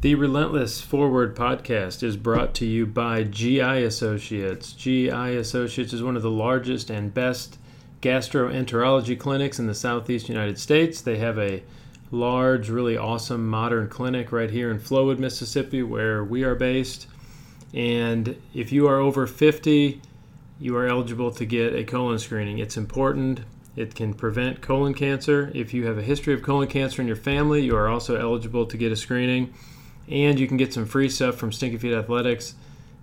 The Relentless Forward podcast is brought to you by GI Associates. GI Associates is one of the largest and best gastroenterology clinics in the southeast United States. They have a large, really awesome modern clinic right here in Flowood, Mississippi, where we are based. And if you are over 50, you are eligible to get a colon screening. It's important. It can prevent colon cancer. If you have a history of colon cancer in your family, you are also eligible to get a screening. And you can get some free stuff from Stinky Feet Athletics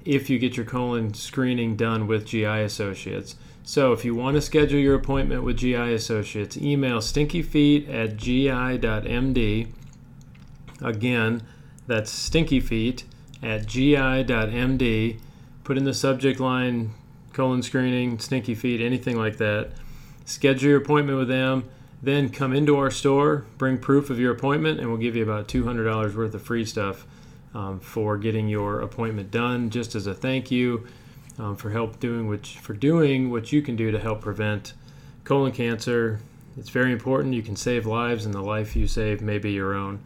if you get your colon screening done with GI Associates. So if you want to schedule your appointment with GI Associates, email stinkyfeet at gi.md. Again, that's stinkyfeet at gi.md. Put in the subject line colon screening, stinky feet, anything like that. Schedule your appointment with them. Then come into our store, bring proof of your appointment, and we'll give you about $200 worth of free stuff um, for getting your appointment done, just as a thank you um, for help doing what for doing what you can do to help prevent colon cancer. It's very important. You can save lives, and the life you save may be your own.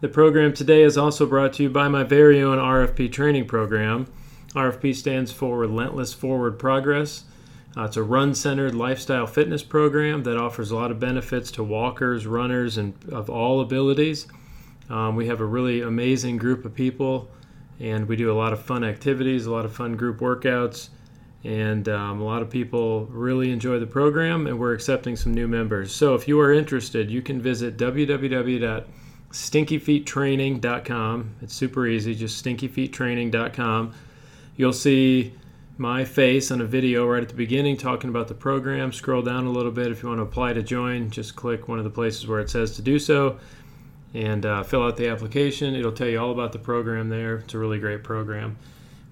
The program today is also brought to you by my very own RFP training program. RFP stands for Relentless Forward Progress. Uh, it's a run centered lifestyle fitness program that offers a lot of benefits to walkers, runners, and of all abilities. Um, we have a really amazing group of people, and we do a lot of fun activities, a lot of fun group workouts, and um, a lot of people really enjoy the program, and we're accepting some new members. So if you are interested, you can visit www.stinkyfeettraining.com. It's super easy, just stinkyfeettraining.com. You'll see my face on a video right at the beginning talking about the program. Scroll down a little bit if you want to apply to join. Just click one of the places where it says to do so and uh, fill out the application. It'll tell you all about the program there. It's a really great program.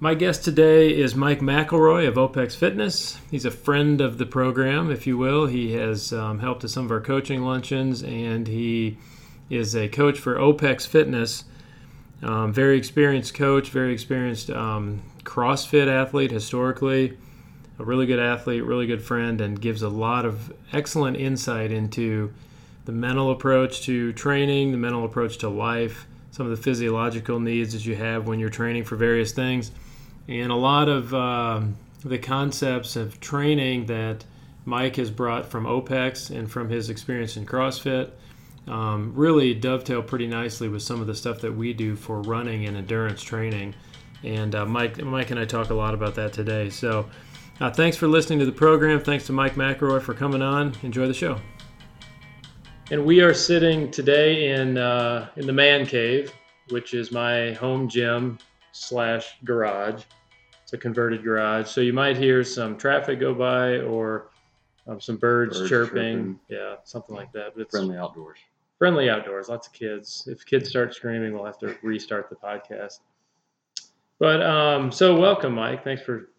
My guest today is Mike McElroy of OPEX Fitness. He's a friend of the program, if you will. He has um, helped at some of our coaching luncheons, and he is a coach for OPEX Fitness. Um, very experienced coach, very experienced um, CrossFit athlete historically, a really good athlete, really good friend, and gives a lot of excellent insight into the mental approach to training, the mental approach to life, some of the physiological needs that you have when you're training for various things, and a lot of uh, the concepts of training that Mike has brought from OPEX and from his experience in CrossFit. Um, really dovetail pretty nicely with some of the stuff that we do for running and endurance training. And uh, Mike, Mike and I talk a lot about that today. So, uh, thanks for listening to the program. Thanks to Mike McElroy for coming on. Enjoy the show. And we are sitting today in uh, in the man cave, which is my home gym slash garage. It's a converted garage, so you might hear some traffic go by or um, some birds, birds chirping. chirping. yeah, something like that. But it's friendly outdoors. Friendly outdoors. Lots of kids. If kids start screaming, we'll have to restart the podcast. But um, so welcome, Mike. Thanks for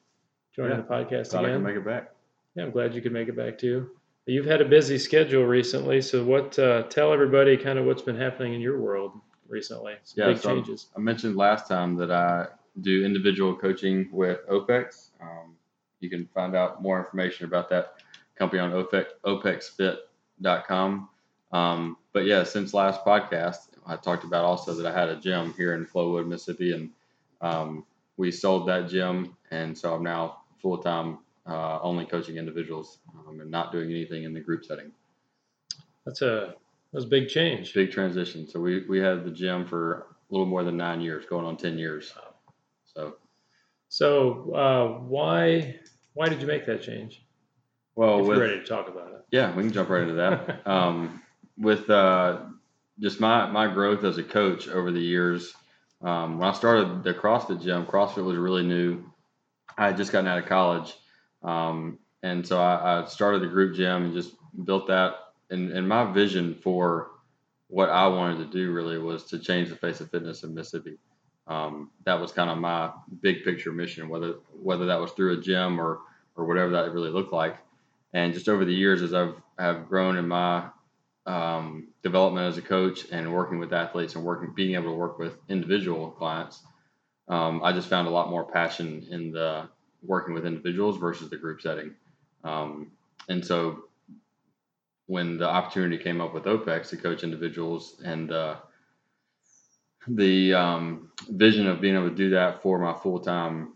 joining yeah, the podcast again. I can make it back. Yeah, I'm glad you could make it back too. You've had a busy schedule recently, so what? Uh, tell everybody kind of what's been happening in your world recently. Some yeah, big so changes. I mentioned last time that I do individual coaching with OPEX. Um, you can find out more information about that company on OPEX, opexfit.com. Um, but yeah, since last podcast, I talked about also that I had a gym here in Flowood, Mississippi, and um, we sold that gym, and so I'm now full time uh, only coaching individuals um, and not doing anything in the group setting. That's a that's a big change. Big transition. So we we had the gym for a little more than nine years, going on ten years. So, so uh, why why did you make that change? Well, if with, ready to talk about it. Yeah, we can jump right into that. um, with uh, just my my growth as a coach over the years um, when I started the CrossFit gym, CrossFit was really new. I had just gotten out of college. Um, and so I, I, started the group gym and just built that. And, and my vision for what I wanted to do really was to change the face of fitness in Mississippi. Um, that was kind of my big picture mission, whether whether that was through a gym or or whatever that really looked like. And just over the years, as I've have grown in my um, development as a coach and working with athletes and working, being able to work with individual clients, um, I just found a lot more passion in the working with individuals versus the group setting. Um, and so when the opportunity came up with OPEX to coach individuals and uh, the um, vision of being able to do that for my full time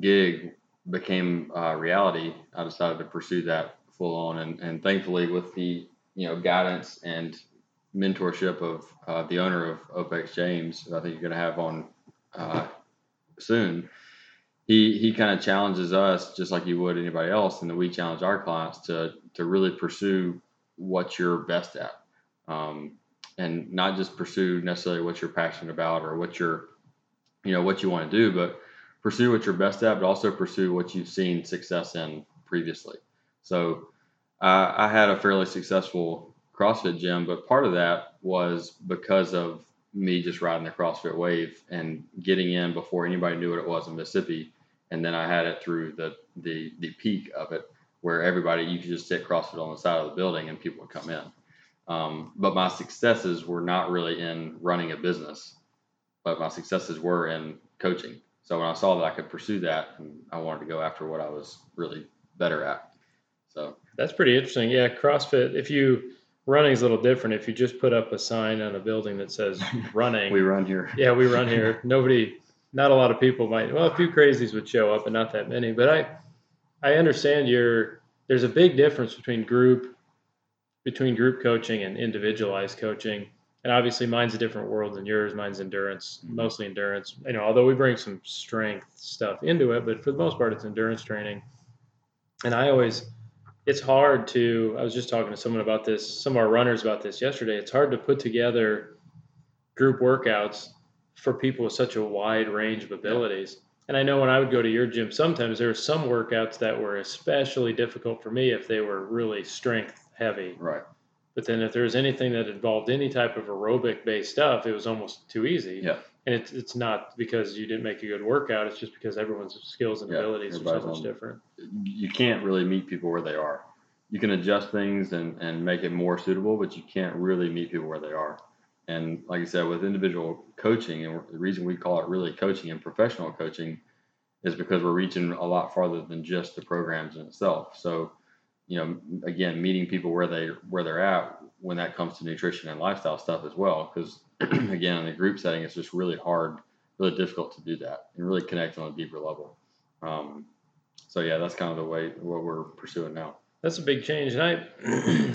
gig became uh, reality, I decided to pursue that full on. And, and thankfully, with the you know guidance and mentorship of uh, the owner of OPEX James, I think you're going to have on uh, soon. He, he kind of challenges us just like you would anybody else, and then we challenge our clients to to really pursue what you're best at, um, and not just pursue necessarily what you're passionate about or what you're, you know, what you want to do, but pursue what you're best at, but also pursue what you've seen success in previously. So I had a fairly successful CrossFit gym, but part of that was because of me just riding the CrossFit wave and getting in before anybody knew what it was in Mississippi. And then I had it through the the the peak of it, where everybody you could just sit CrossFit on the side of the building and people would come in. Um, but my successes were not really in running a business, but my successes were in coaching. So when I saw that I could pursue that, and I wanted to go after what I was really better at. So that's pretty interesting. Yeah, CrossFit. If you running is a little different. If you just put up a sign on a building that says running, we run here. Yeah, we run here. Nobody, not a lot of people might. Well, a few crazies would show up, but not that many. But I, I understand your. There's a big difference between group, between group coaching and individualized coaching. And obviously, mine's a different world than yours. Mine's endurance, mm-hmm. mostly endurance. You know, although we bring some strength stuff into it, but for the most part, it's endurance training. And I always it's hard to i was just talking to someone about this some of our runners about this yesterday. It's hard to put together group workouts for people with such a wide range of abilities. And i know when i would go to your gym sometimes there were some workouts that were especially difficult for me if they were really strength heavy. Right but then if there was anything that involved any type of aerobic based stuff it was almost too easy yeah and it's it's not because you didn't make a good workout. It's just because everyone's skills and yeah, abilities are so much on, different. You can't really meet people where they are. You can adjust things and, and make it more suitable, but you can't really meet people where they are. And like I said, with individual coaching, and the reason we call it really coaching and professional coaching is because we're reaching a lot farther than just the programs in itself. So, you know, again, meeting people where they where they're at when that comes to nutrition and lifestyle stuff as well, because again, in the group setting, it's just really hard, really difficult to do that and really connect on a deeper level. Um, so yeah, that's kind of the way what we're pursuing now. That's a big change, and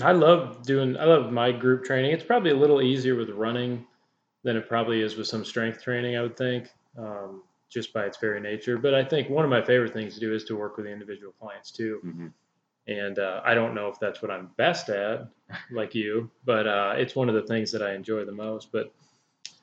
I I love doing I love my group training. It's probably a little easier with running than it probably is with some strength training. I would think, um, just by its very nature. But I think one of my favorite things to do is to work with the individual clients too. Mm-hmm and uh, I don't know if that's what I'm best at, like you, but uh, it's one of the things that I enjoy the most. But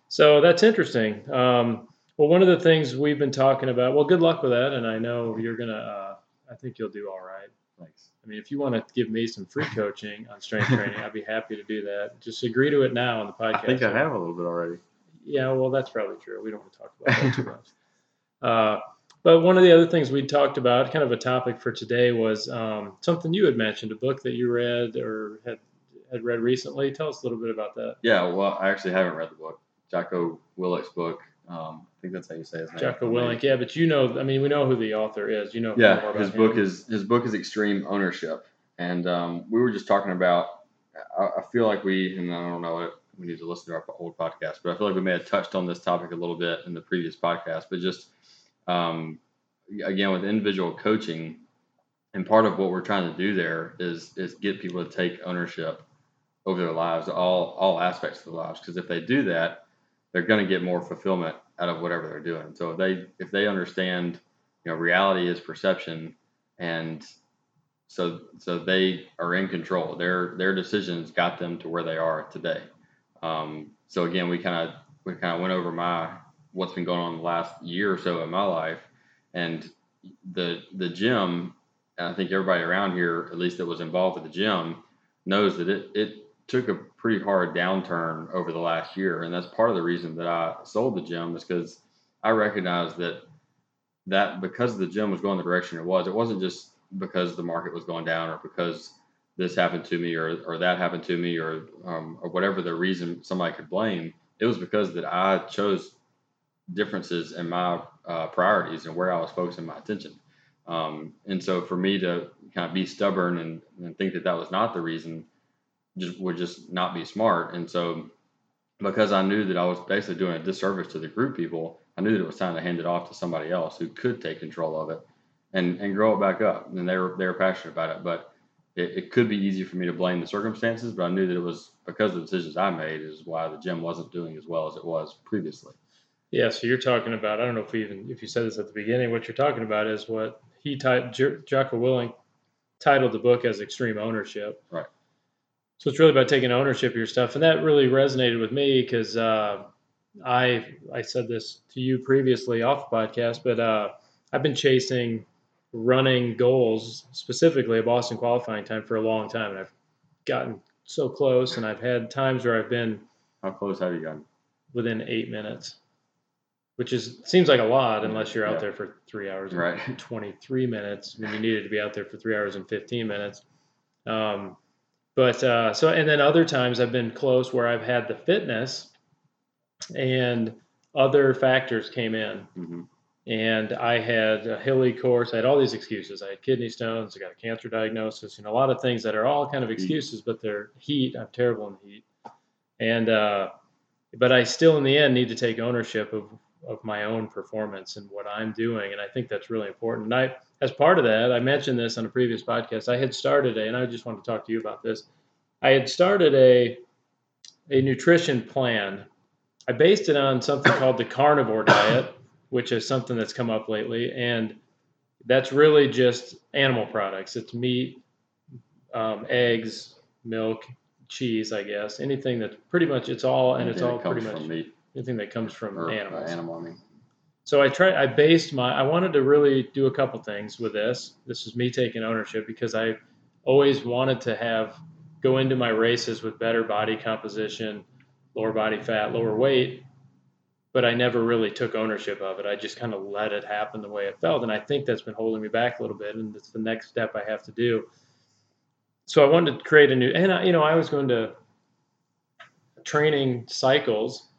so that's interesting. Um, well, one of the things we've been talking about. Well, good luck with that, and I know you're gonna. Uh, I think you'll do all right. Thanks. I mean, if you want to give me some free coaching on strength training, I'd be happy to do that. Just agree to it now on the podcast. I think I have a little bit already. Yeah, well, that's probably true. We don't want to talk about that too much. But one of the other things we talked about, kind of a topic for today, was um, something you had mentioned, a book that you read or had had read recently. Tell us a little bit about that. Yeah, well, I actually haven't read the book, Jocko Willink's book. Um, I think that's how you say his name. Jocko Willink, yeah, but you know, I mean, we know who the author is. You know, yeah, his book is his book is Extreme Ownership, and um, we were just talking about. I, I, feel like we, and I don't know it. We need to listen to our old podcast, but I feel like we may have touched on this topic a little bit in the previous podcast. But just um, again with individual coaching, and part of what we're trying to do there is is get people to take ownership over their lives, all all aspects of their lives. Because if they do that, they're going to get more fulfillment out of whatever they're doing. So if they if they understand, you know, reality is perception, and so so they are in control. Their their decisions got them to where they are today. Um, so again, we kind of we kind of went over my what's been going on the last year or so in my life, and the the gym. I think everybody around here, at least that was involved with the gym, knows that it it took a pretty hard downturn over the last year, and that's part of the reason that I sold the gym is because I recognized that that because the gym was going the direction it was, it wasn't just because the market was going down or because this happened to me or, or that happened to me or um, or whatever the reason somebody could blame. It was because that I chose differences in my uh, priorities and where I was focusing my attention. Um, and so for me to kind of be stubborn and, and think that that was not the reason just would just not be smart. And so because I knew that I was basically doing a disservice to the group people, I knew that it was time to hand it off to somebody else who could take control of it and, and grow it back up. And they were they were passionate about it, but it, it could be easy for me to blame the circumstances, but I knew that it was because of the decisions I made is why the gym wasn't doing as well as it was previously. Yeah, so you're talking about I don't know if we even if you said this at the beginning. What you're talking about is what he titled Jocko Willink titled the book as extreme ownership. Right. So it's really about taking ownership of your stuff, and that really resonated with me because uh, I I said this to you previously off the podcast, but uh, I've been chasing running goals, specifically a Boston qualifying time, for a long time, and I've gotten so close, and I've had times where I've been How close have you gotten? within eight minutes, which is seems like a lot unless you're out Yeah. there for three hours and Right. 23 minutes when you needed to be out there for three hours and 15 minutes. Um, but uh, so, and then other times I've been close where I've had the fitness and other factors came in. hmm And I had a hilly course. I had all these excuses. I had kidney stones. I got a cancer diagnosis. You know, a lot of things that are all kind of excuses, but they're heat. I'm terrible in heat. And, uh, but I still, in the end, need to take ownership of, of my own performance and what I'm doing. And I think that's really important. And I, as part of that, I mentioned this on a previous podcast. I had started a, and I just want to talk to you about this. I had started a, a nutrition plan. I based it on something called the carnivore diet, which is something that's come up lately. And that's really just animal products. It's meat, um, eggs, milk, cheese, I guess. Anything that's pretty much, it's all, and it's all pretty much meat anything that comes from or animals. animal. I mean, So I tried. I based my. I wanted to really do a couple things with this. This is me taking ownership because I always wanted to have go into my races with better body composition, lower body fat, lower weight, but I never really took ownership of it. I just kind of let it happen the way it felt, and I think that's been holding me back a little bit. And it's the next step I have to do. So I wanted to create a new, and I, you know, I was going to training cycles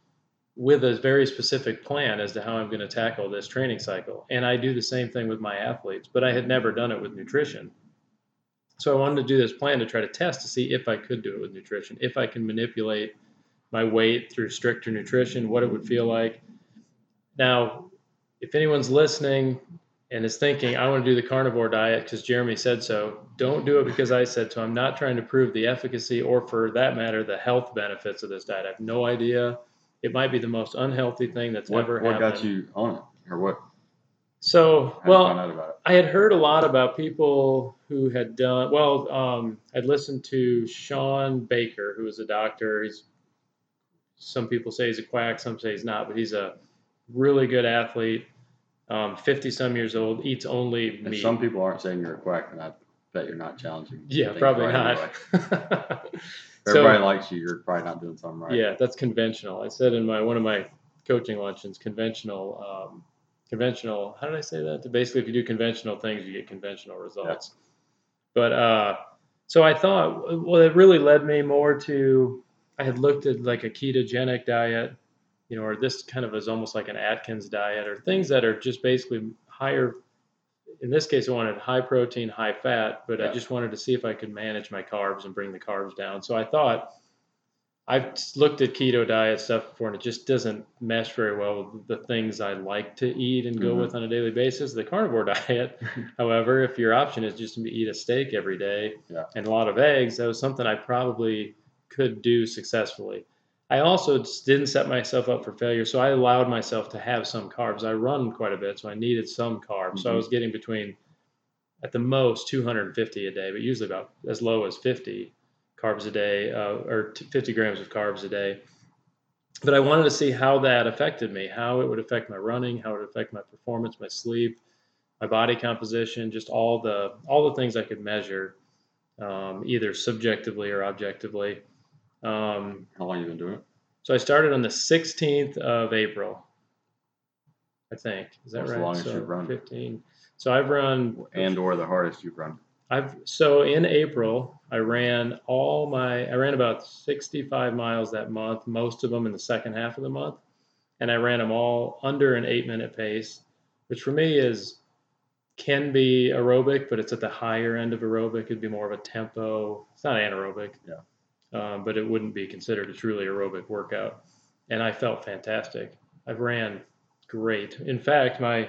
with a very specific plan as to how I'm going to tackle this training cycle. And I do the same thing with my athletes, but I had never done it with nutrition. So I wanted to do this plan to try to test to see if I could do it with nutrition, if I can manipulate my weight through stricter nutrition, what it would feel like. Now, if anyone's listening and is thinking, I want to do the carnivore diet because Jeremy said so, don't do it because I said so. I'm not trying to prove the efficacy or, for that matter, the health benefits of this diet. I have no idea. It might be the most unhealthy thing that's what, ever what happened. got you on it, or what? So, How well, did you find out about it? I had heard a lot about people who had done well. Um, I'd listened to Shawn Baker, who is a doctor. He's some people say he's a quack, some say he's not, but he's a really good athlete. Um, Fifty some years old, eats only If meat. some people aren't saying you're a quack, then I bet you're not challenging. yeah, probably right not. If So- everybody likes you, you're probably not doing something right. Yeah, that's conventional. I said in my one of my coaching luncheons, conventional, um, conventional. How did I say that? Basically, if you do conventional things, you get conventional results. But uh, so I thought, well, it really led me more to. I had looked at like a ketogenic diet, you know, or this kind of is almost like an Atkins diet, or things that are just basically higher. In this case, I wanted high protein, high fat, but I just wanted to see if I could manage my carbs and bring the carbs down. So I thought I've looked at keto diet stuff before, and it just doesn't mesh very well with the things I like to eat and go Mhm. with on a daily basis. The carnivore diet, however, if your option is just to eat a steak every day Yeah. and a lot of eggs, that was something I probably could do successfully. I also didn't set myself up for failure, so I allowed myself to have some carbs. I run quite a bit, so I needed some carbs. So I Mhm. was getting between, at the most, 250 a day, but usually about as low as 50 carbs a day, uh, or t- 50 grams of carbs a day. But I wanted to see how that affected me, how it would affect my running, how it would affect my performance, my sleep, my body composition, just all the all the things I could measure, um, either subjectively or objectively. Um, How long you been doing it? so I started on the 16th of April, I think. Is that the right? longest so you've run? 15. So I've run And or the hardest you've run? I've so in April I ran all my I ran about 65 miles that month, most of them in the second half of the month, and I ran them all under an 8-minute pace, which for me is can be aerobic, but it's at the higher end of aerobic. It'd be more of a tempo. It's not anaerobic. Yeah. Um, but it wouldn't be considered a truly aerobic workout. And I felt fantastic. I ran great. In fact, my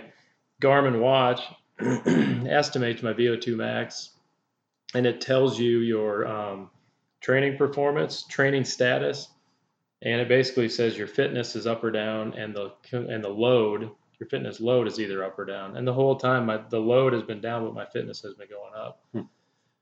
Garmin watch estimates my VO2 max, and it tells you your um, training performance, training status, and it basically says your fitness is up or down, and the and the load, your fitness load is either up or down. And the whole time, my the load has been down, but my fitness has been going up. Hmm.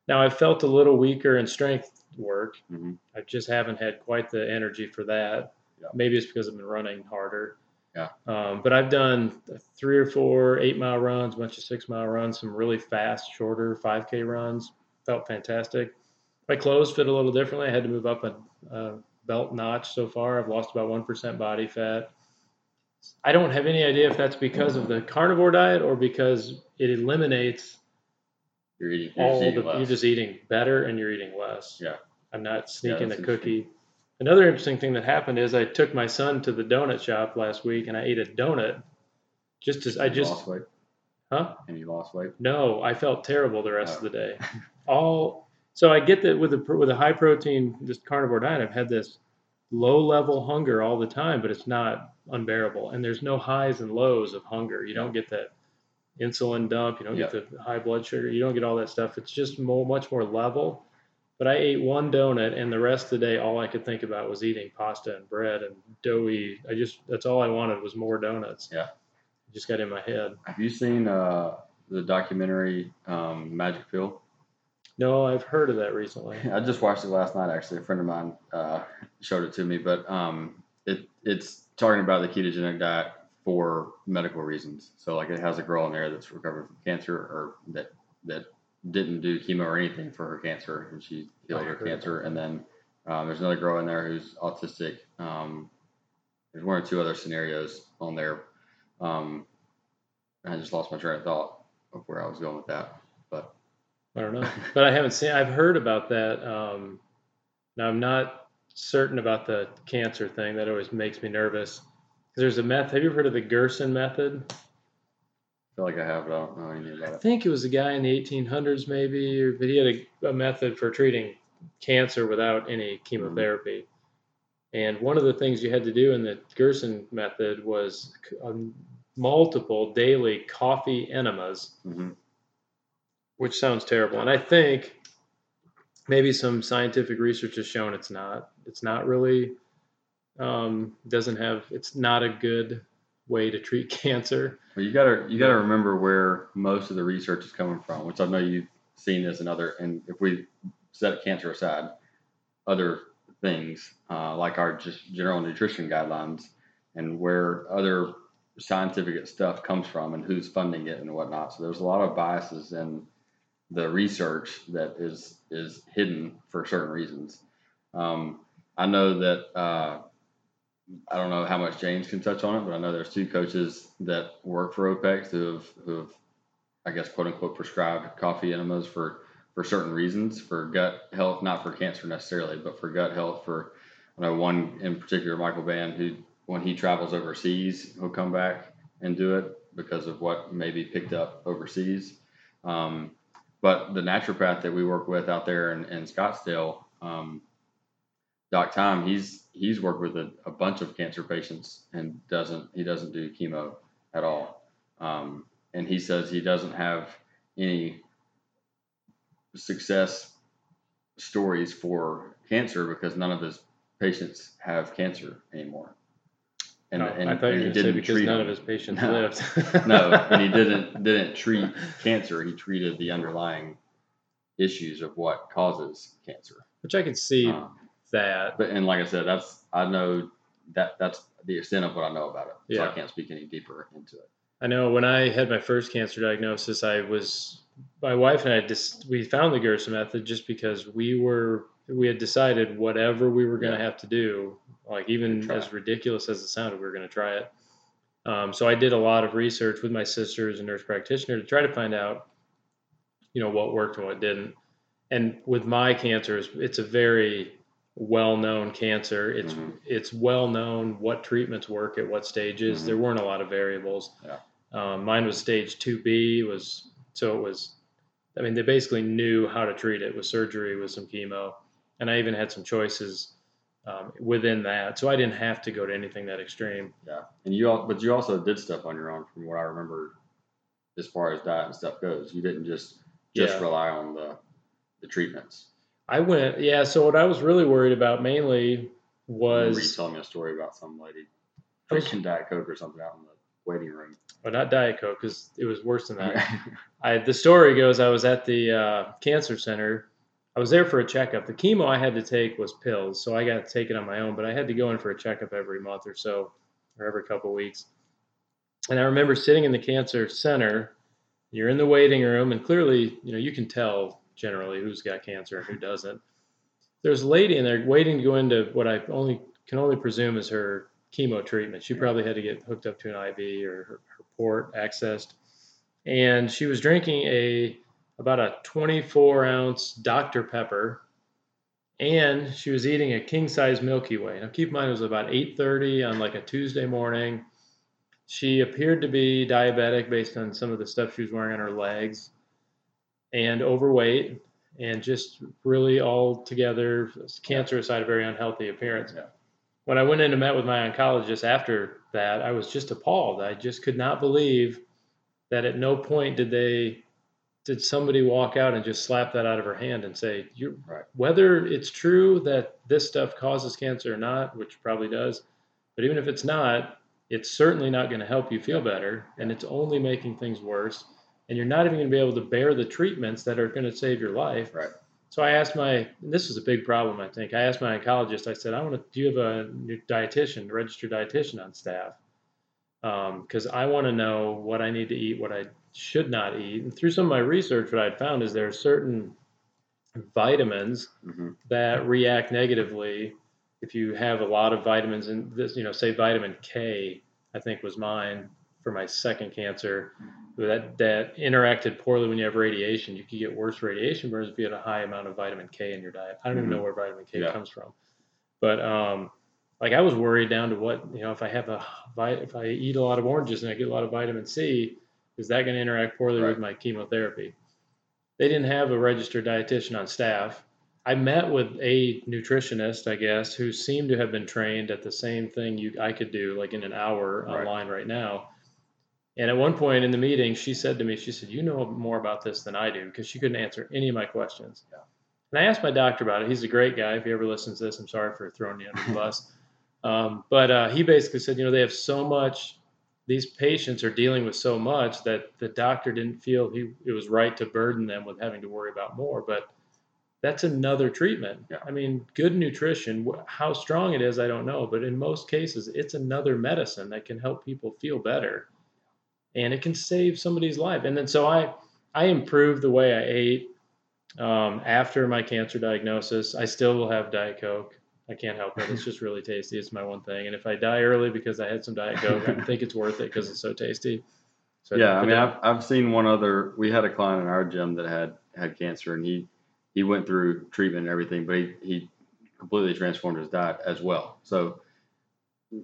Now I've felt a little weaker in strength work. hmm I just haven't had quite the energy for that. Yeah. Maybe it's because I've been running harder. Yeah. Um, but I've done three or four eight mile runs, a bunch of six mile runs, some really fast, shorter 5K runs. Felt fantastic. My clothes fit a little differently. I had to move up a, a belt notch so far. I've lost about 1% body fat. I don't have any idea if that's because of the carnivore diet or because it eliminates You're eating. You're all just the, eating less. you're just eating better and you're eating less. Yeah. I'm not sneaking that's a cookie. Another interesting thing that happened is I took my son to the donut shop last week and I ate a donut. Just as I just lost weight. huh? And you lost weight. No, I felt terrible the rest Oh. of the day. All so I get that with a with a high protein this carnivore diet, I've had this low level hunger all the time, but it's not unbearable. And there's no highs and lows of hunger. You don't get that insulin dump. You don't get the high blood sugar. You don't get all that stuff. It's just more, much more level. But I ate one donut, and the rest of the day, all I could think about was eating pasta and bread and doughy. I just that's all I wanted was more donuts. Yeah. It just got in my head. Have you seen uh, the documentary um, Magic Pill? No, I've heard of that recently. I just watched it last night. Actually, a friend of mine uh, showed it to me, but um, it it's talking about the ketogenic diet for medical reasons. So, like, it has a girl in there that's recovering from cancer, or that that didn't do chemo or anything for her cancer, and she healed her cancer. And then um, there's another girl in there who's autistic. Um, there's one or two other scenarios on there. Um, I just lost my train of thought of where I was going with that. But I don't know, but I haven't seen. I've heard about that. Um, now I'm not certain about the cancer thing. That always makes me nervous. There's a method. Have you ever heard of the Gerson method? I feel like I have, but I don't know anything about it. I think it was a guy in the 1800s, maybe, or, but he had a, a method for treating cancer without any chemotherapy. And one of the things you had to do in the Gerson method was um, multiple daily coffee enemas hmm which sounds terrible. And I think maybe some scientific research has shown it's not. It's not really um, doesn't have. It's not a good way to treat cancer. Well, you gotta you gotta remember where most of the research is coming from, which I know you've seen this in other. And if we set cancer aside, other things uh, like our just general nutrition guidelines and where other scientific stuff comes from and who's funding it and whatnot. So there's a lot of biases in the research that is is hidden for certain reasons. Um, I know that uh, I don't know how much James can touch on it, but I know there's two coaches that work for OPEX who have who have I guess quote unquote prescribed coffee enemas for for certain reasons for gut health, not for cancer necessarily, but for gut health. For I know one in particular, Michael Van, who when he travels overseas, he'll come back and do it because of what may be picked up overseas. Um, but the naturopath that we work with out there in, in Scottsdale, um, Doc Time, he's he's worked with a, a bunch of cancer patients and doesn't he doesn't do chemo at all. Um, and he says he doesn't have any success stories for cancer because none of his patients have cancer anymore. And, No, and, I thought and you he were going to say didn't because treat none of his patients No. lived. no, and he didn't didn't treat cancer. He treated the underlying issues of what causes cancer. Which I could see Um, that. but and like I said, that's I know that that's the extent of what I know about it. So I can't speak any deeper into it. I know when I had my first cancer diagnosis, I was my wife and I just we found the Gerson method just because we were we had decided whatever we were going to Yeah. have to do, like even as it. ridiculous as it sounded, we were going to try it. Um, so I did a lot of research with my sister as a nurse practitioner to try to find out, you know, what worked and what didn't. And with my cancer, it's a very well-known cancer. It's Mhm. it's well known what treatments work at what stages. Mhm. There weren't a lot of variables. Yeah. Um, mine was stage 2B was so it was I mean they basically knew how to treat it with surgery with some chemo. and I even had some choices um, within that. So I didn't have to go to anything that extreme. Yeah, and you all, but you also did stuff on your own, from what I remember, as far as diet and stuff goes. You didn't just just Yeah. rely on the the treatments. I went, yeah. So what I was really worried about mainly remember you was, telling me a story about some lady was- drinking Diet Coke or something out in the waiting room. well, not Diet Coke because it was worse than that. I the story goes I was at the uh, cancer center. I was there for a checkup. The chemo I had to take was pills, so I got to take it on my own. But I had to go in for a checkup every month or so, or every couple of weeks. And I remember sitting in the cancer center. You're in the waiting room, and clearly, you know, you can tell generally who's got cancer and who doesn't. There's a lady in there waiting to go into what I only can only presume is her chemo treatment. She probably had to get hooked up to an IV or her, her port accessed and she was drinking a about a 24 ounce Dr Pepper, and she was eating a king size Milky Way. Now keep in mind it was about 8:30 on like a Tuesday morning. She appeared to be diabetic based on some of the stuff she was wearing on her legs, and overweight, and just really all together cancerous side, a very unhealthy appearance. Yeah. When I went in and met with my oncologist after that, I was just appalled. I just could not believe that at no point did they did somebody walk out and just slap that out of her hand and say you Right. whether it's true that this stuff causes cancer or not which probably does but even if it's not it's certainly not going to help you feel better and it's only making things worse and you're not even going to be able to bear the treatments that are going to save your life. Right. so i asked my and this is a big problem i think. I asked my oncologist i said i want to do you have a new dietitian registered dietitian on staff? Because I want to know what I need to eat, what I should not eat. And through some of my research, what I'd found is there are certain vitamins hmm that react negatively if you have a lot of vitamins in this, you know, say vitamin K, I think was mine for my second cancer, that that interacted poorly when you have radiation. You could get worse radiation burns if you had a high amount of vitamin K in your diet. I don't even Mhm. know where vitamin K Yeah. comes from, but um, like I was worried down to what you know if I have a if I eat a lot of oranges and I get a lot of vitamin C, is that going to interact poorly Right. with my chemotherapy? They didn't have a registered dietitian on staff. I met with a nutritionist, I guess, who seemed to have been trained at the same thing you I could do like in an hour Right. online right now. And at one point in the meeting, she said to me, she said, "You know more about this than I do," because she couldn't answer any of my questions. Yeah. And I asked my doctor about it. He's a great guy. If he ever listens to this, I'm sorry for throwing you under the bus. Um, but uh, he basically said, you know, they have so much. These patients are dealing with so much that the doctor didn't feel he it was right to burden them with having to worry about more. But that's another treatment. Yeah. I mean, good nutrition. How strong it is, I don't know, but in most cases, it's another medicine that can help people feel better, and it can save somebody's life. And then so I I improved the way I ate um, after my cancer diagnosis. I still will have Diet Coke. I can't help it. It's just really tasty. It's my one thing. And if I die early because I had some Diet Coke, I think it's worth it because it's so tasty. So yeah, I mean, I've, I've seen one other. We had a client in our gym that had had cancer, and he he went through treatment and everything, but he he completely transformed his diet as well. So,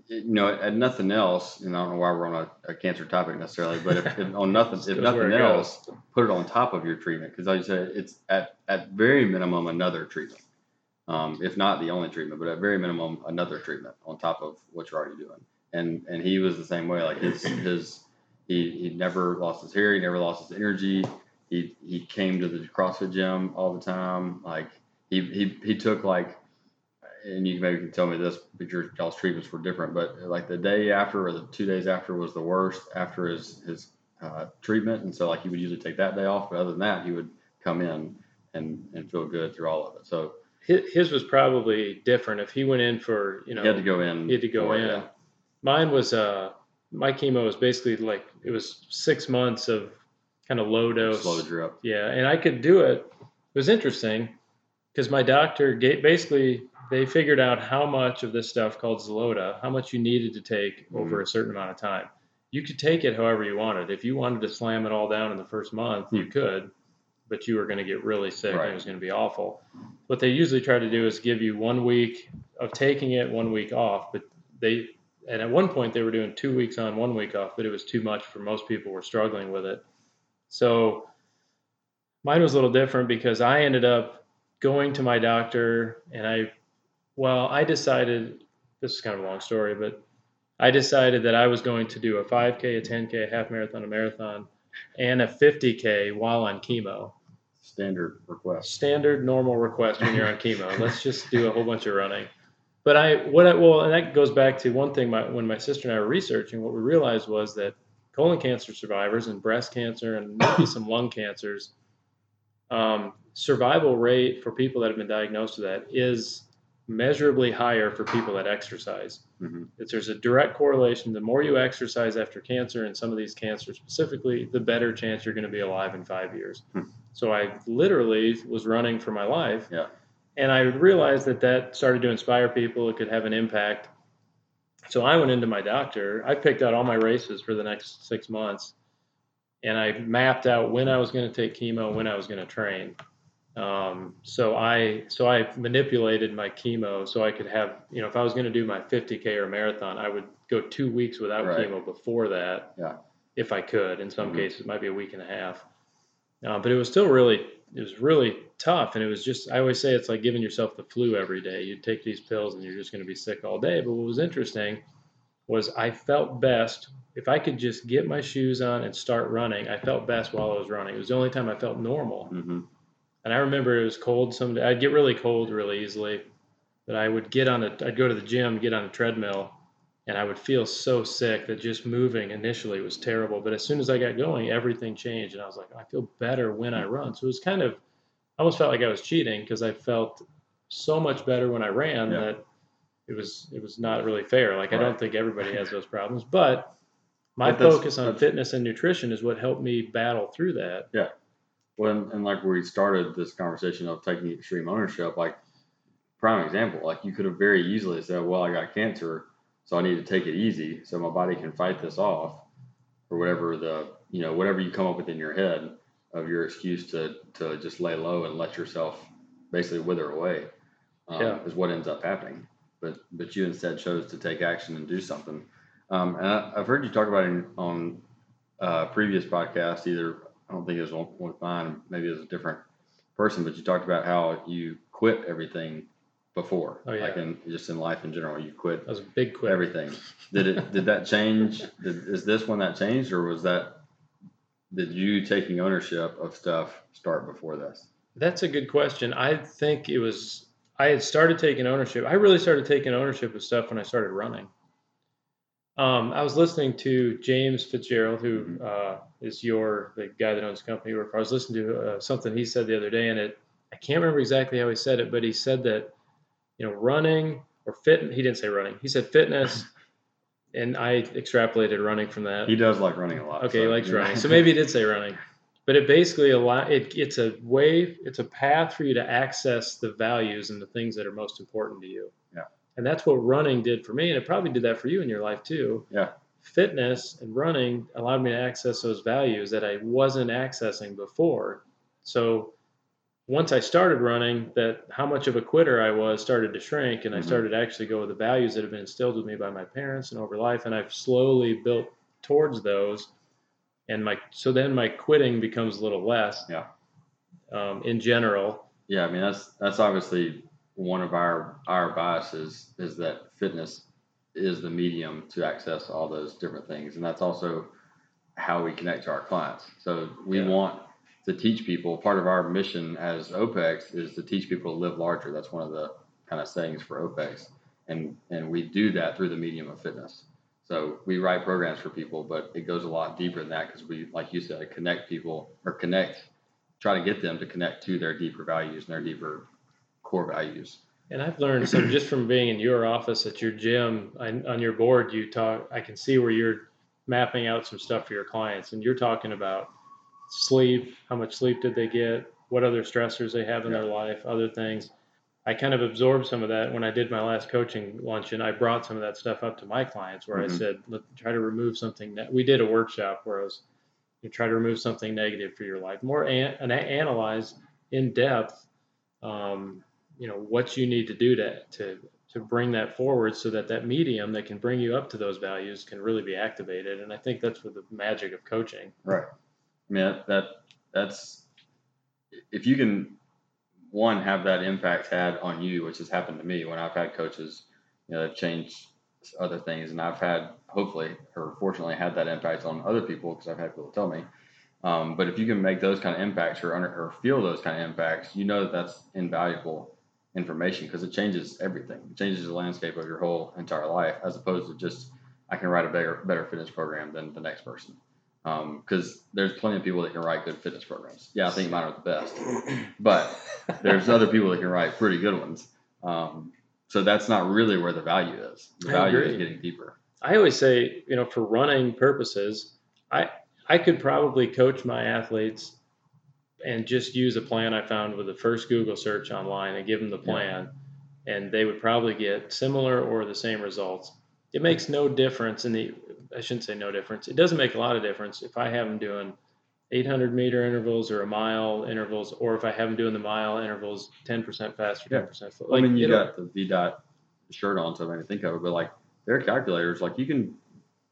you know, at nothing else, and I don't know why we're on a, a cancer topic necessarily, but if, if on nothing, if nothing else, put it on top of your treatment because, like you said, it's at at very minimum another treatment, um, if not the only treatment, but at very minimum another treatment on top of what you're already doing. And and he was the same way. Like his his he he never lost his hair. He never lost his energy. He he came to the CrossFit gym all the time. Like he he he took like, and you maybe can tell me this, because your y'all's treatments were different. But like the day after or the two days after was the worst after his his uh, treatment, and so like he would usually take that day off. But other than that, he would come in and and feel good through all of it. So his, his was probably different. If he went in for you know he had to go in. he had to go it, in. yeah. Mine was uh my chemo was basically like it was six months of kind of low dose. Slow drip. Yeah, and I could do it. It was interesting because my doctor gave, basically they figured out how much of this stuff called Xeloda, how much you needed to take mm-hmm. over a certain amount of time. You could take it however you wanted. If you wanted to slam it all down in the first month, you hmm. could, but you were going to get really sick and it was going to be awful. What they usually try to do is give you one week of taking it, one week off. But they, and at one point they were doing two weeks on, one week off, but it was too much for most people were struggling with it. So mine was a little different because I ended up going to my doctor, and I, well, I decided this is kind of a long story, but I decided that I was going to do a 5K, a 10K, a half marathon, a marathon, and a 50K while on chemo. Standard request. Standard normal request when you're on chemo. Let's just do a whole bunch of running. But I, what I, well, and that goes back to one thing. My, when my sister and I were researching, what we realized was that colon cancer survivors and breast cancer and maybe some lung cancers, um, survival rate for people that have been diagnosed with that is measurably higher for people that exercise. Mm-hmm. It's, there's a direct correlation. The more you exercise after cancer, and some of these cancers specifically, the better chance you're going to be alive in five years. Hmm. So I literally was running for my life. Yeah. And I realized that that started to inspire people. It could have an impact. So I went into my doctor. I picked out all my races for the next six months, and I mapped out when I was going to take chemo, when I was going to train. Um, so I so I manipulated my chemo so I could have you know if I was going to do my 50k or marathon, I would go two weeks without Right. chemo before that, Yeah. if I could. In some Mhm. cases, it might be a week and a half. Uh, but it was still really it was really tough, and it was just I always say it's like giving yourself the flu every day. You take these pills and you're just going to be sick all day. But what was interesting was I felt best if I could just get my shoes on and start running. I felt best while I was running. It was the only time I felt normal. Mm-hmm. And I remember it was cold some. I'd get really cold really easily. But I would get on a I'd go to the gym, get on a treadmill, and I would feel so sick that just moving initially was terrible. But as soon as I got going, everything changed and I was like, I feel better when I run. So it was kind of I almost felt like I was cheating because I felt so much better when I ran Yeah. that it was it was not really fair. Like I don't think everybody has those problems, but my But that's- focus on that's- fitness and nutrition is what helped me battle through that. Well, and, and like we started this conversation of taking extreme ownership, like prime example, like you could have very easily said, "Well, I got cancer, so I need to take it easy so my body can fight this off," or whatever the you know whatever you come up with in your head of your excuse to to just lay low and let yourself basically wither away um, Yeah. is what ends up happening. But but you instead chose to take action and do something. Um, and I, I've heard you talk about it on uh, previous podcasts, either I don't think it was one with mine, maybe it was a different person, but you talked about how you quit everything before, Oh, yeah. like in just in life in general, you quit That was a big quit. everything. Did it? Did that change? Did, is this one that changed, or was that? Did you taking ownership of stuff start before this? That's a good question. I think it was I had started taking ownership. I really started taking ownership of stuff when I started running. Um, I was listening to James Fitzgerald, who uh, is your the guy that owns the company. work. I was listening to uh, something he said the other day, and it I can't remember exactly how he said it, but he said that you know running or fit. He didn't say running. He said fitness, and I extrapolated running from that. He does like running a lot. Okay, he likes know. running. So maybe he did say running. But it basically allow it, it's a way, it's a path for you to access the values and the things that are most important to you. And that's what running did for me, and it probably did that for you in your life too. Yeah. Fitness and running allowed me to access those values that I wasn't accessing before. So once I started running, that how much of a quitter I was started to shrink, and I Mhm. started to actually go with the values that have been instilled with me by my parents and over life, and I've slowly built towards those. And my so then my quitting becomes a little less. Yeah. Um, in general, Yeah, I mean that's that's obviously one of our our biases is that fitness is the medium to access all those different things, and that's also how we connect to our clients. So we Yeah. want to teach people. Part of our mission as OPEX is to teach people to live larger. That's one of the kind of sayings for OPEX, and and we do that through the medium of fitness. So we write programs for people, but it goes a lot deeper than that because we, like you said, connect people or connect try to get them to connect to their deeper values and their deeper core values. and I've learned some just from being in your office at your gym I, on your board. You talk. I can see where you're mapping out some stuff for your clients, and you're talking about sleep. How much sleep did they get? What other stressors they have in their life? Other things. I kind of absorbed some of that when I did my last coaching luncheon. I brought some of that stuff up to my clients where Mhm. I said, Let, try to remove something. Ne- we did a workshop where I was, you try to remove something negative for your life, more an, and analyze in depth, um, you know, what you need to do to, to, to bring that forward so that that medium that can bring you up to those values can really be activated. And I think that's what the magic of coaching. Right. I mean that, that that's if you can one have that impact had on you, which has happened to me when I've had coaches, you know, they've changed other things, and I've had hopefully or fortunately had that impact on other people because I've had people tell me. Um, but if you can make those kind of impacts or, under, or feel those kind of impacts, you know that that's invaluable information because it changes everything. It changes the landscape of your whole entire life as opposed to just I can write a better better fitness program than the next person. Because um, there's plenty of people that can write good fitness programs. Yeah, I think mine are the best, but there's other people that can write pretty good ones. Um, so that's not really where the value is. The value is getting deeper. I always say, you know, for running purposes, I I could probably coach my athletes and just use a plan I found with the first Google search online and give them the plan, yeah. and they would probably get similar or the same results. It makes no difference in the. I shouldn't say no difference. It doesn't make a lot of difference if I have them doing 800 meter intervals or a mile intervals, or if I have them doing the mile intervals 10% faster, 10% slower. Like, I mean, you got the VDOT shirt on, so I mean, think of it, but like their calculators, like you can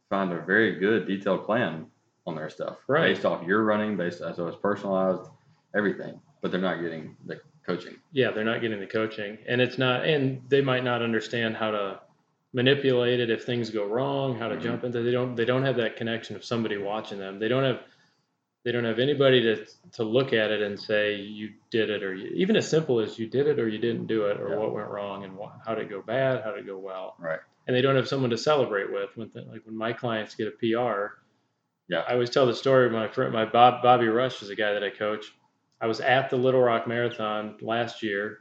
find a very good detailed plan on their stuff right. based off your running, based so it's personalized, everything. But they're not getting the coaching. Yeah, they're not getting the coaching, and it's not, and they might not understand how to manipulate it if things go wrong, how to mm-hmm. jump into. They don't. They don't have that connection of somebody watching them. They don't have. They don't have anybody to to look at it and say you did it, or you, even as simple as you did it or you didn't do it, or yeah. what went wrong and what, how did it go bad, how did it go well. Right. And they don't have someone to celebrate with. When the, like when my clients get a PR, yeah, I always tell the story of my friend, my Bob Bobby Rush is a guy that I coach. I was at the Little Rock Marathon last year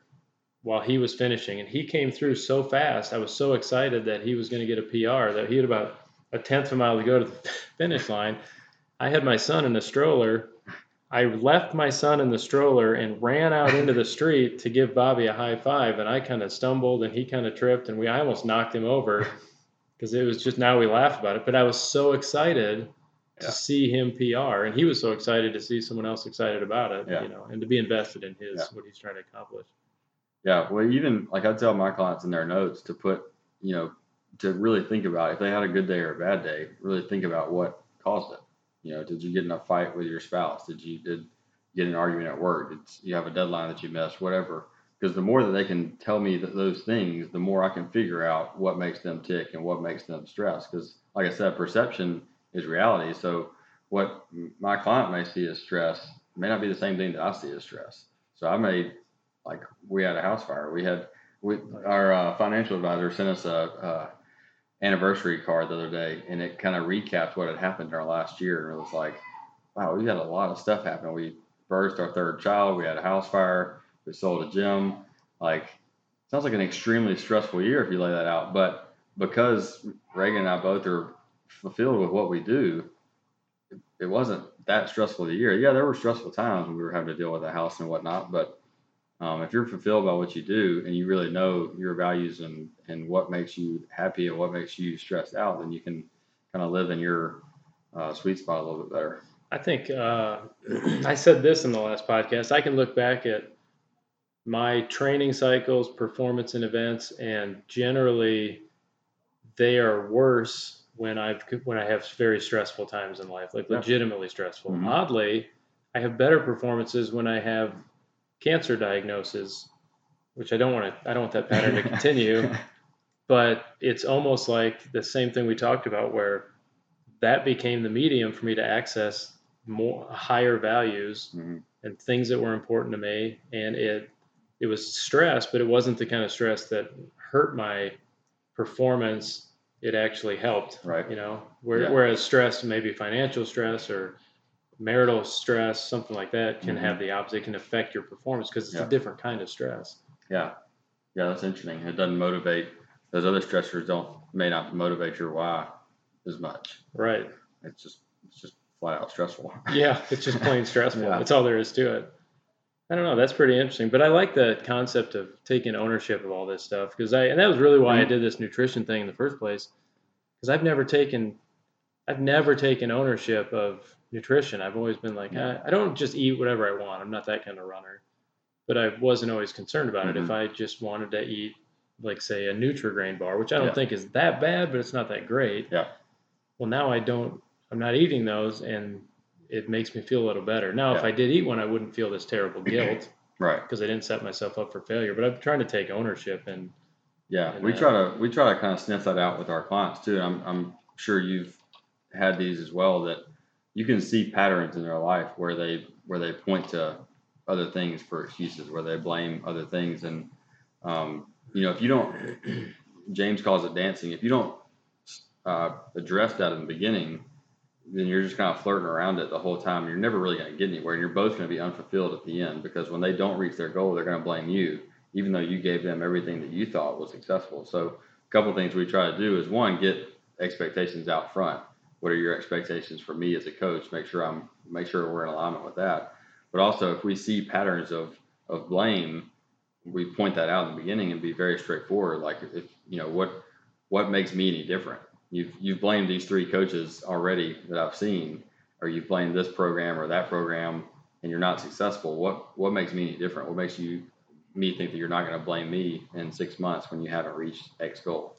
while he was finishing, and he came through so fast. I was so excited that he was going to get a PR that he had about a tenth of a mile to go to the finish line. I had my son in the stroller. I left my son in the stroller and ran out into the street to give Bobby a high five, and I kind of stumbled and he kind of tripped, and we I almost knocked him over because it was just now we laugh about it. But I was so excited to see him PR, and he was so excited to see someone else excited about it, yeah. you know, and to be invested in his yeah. what he's trying to accomplish. Yeah, well, even like I tell my clients in their notes to put, you know, to really think about if they had a good day or a bad day, really think about what caused it. You know, did you get in a fight with your spouse? Did you did you get an argument at work? Did you have a deadline that you missed? Whatever. Because the more that they can tell me that those things, the more I can figure out what makes them tick and what makes them stress. Because, like I said, perception is reality. So what my client may see as stress may not be the same thing that I see as stress. So I made like we had a house fire. We had we our uh, financial advisor sent us a, anniversary card the other day, and it kind of recaps what had happened in our last year. And it was like, wow, we had a lot of stuff happen. We birthed our third child. We had a house fire. We sold a gym. Like sounds like an extremely stressful year if you lay that out. But because Reagan and I both are fulfilled with what we do, it, wasn't that stressful a year. Yeah, there were stressful times when we were having to deal with the house and whatnot, but um, if you're fulfilled by what you do and you really know your values and, and what makes you happy and what makes you stressed out, then you can kind of live in your uh, sweet spot a little bit better. I think uh, I said this in the last podcast. I can look back at my training cycles, performance and events, and generally they are worse when I've when I have very stressful times in life, like legitimately stressful. Mm-hmm. Oddly, I have better performances when I have cancer diagnosis, which I don't want to. I don't want that pattern to continue. but it's almost like the same thing we talked about, where that became the medium for me to access more higher values mm-hmm. and things that were important to me, and it it was stress, but it wasn't the kind of stress that hurt my performance it actually helped. Right. You know, where, yeah. whereas stress, maybe financial stress or marital stress, something like that, can mm-hmm. have the opposite. It can affect your performance because it's yeah. a different kind of stress. Yeah. Yeah, that's interesting. It doesn't motivate those other stressors. Don't may not motivate your why as much. Right. It's just it's just flat out stressful. yeah, it's just plain stressful. yeah. That's all there is to it. I don't know. That's pretty interesting. But I like the concept of taking ownership of all this stuff because I and that was really why mm-hmm. I did this nutrition thing in the first place. Because I've never taken, I've never taken ownership of nutrition. I've always been like, I, I, don't just eat whatever I want. I'm not that kind of runner. But I wasn't always concerned about mm-hmm. it. If mm-hmm. I just wanted to eat, like say a Nutrigrain bar, which I don't yeah. think is that bad, but it's not that great. Yeah. Well, now I don't. I'm not eating those, and it makes me feel a little better. Now, yeah. if I did eat one, I wouldn't feel this terrible guilt. Right. because I didn't set myself up for failure. But I'm trying to take ownership and Yeah, And we that- try to we try to kind of sniff that out with our clients too. I'm I'm sure you've had these as well that you can see patterns in their life where they where they point to other things for excuses, where they blame other things, and um, you know if you don't, James calls it dancing. If you don't uh, address that in the beginning, then you're just kind of flirting around it the whole time. You're never really going to get anywhere, and you're both going to be unfulfilled at the end because when they don't reach their goal, they're going to blame you, even though you gave them everything that you thought was successful. So, a couple things we try to do is one, get expectations out front. What are your expectations for me as a coach? Make sure I'm make sure we're in alignment with that. But also, if we see patterns of of blame, we point that out in the beginning and be very straightforward. Like, if you know what what makes me any different you've you've blamed these three coaches already that I've seen, or you've blamed this program or that program, and you're not successful. What what makes me different? What makes you me think that you're not going to blame me in six months when you haven't reached X goal?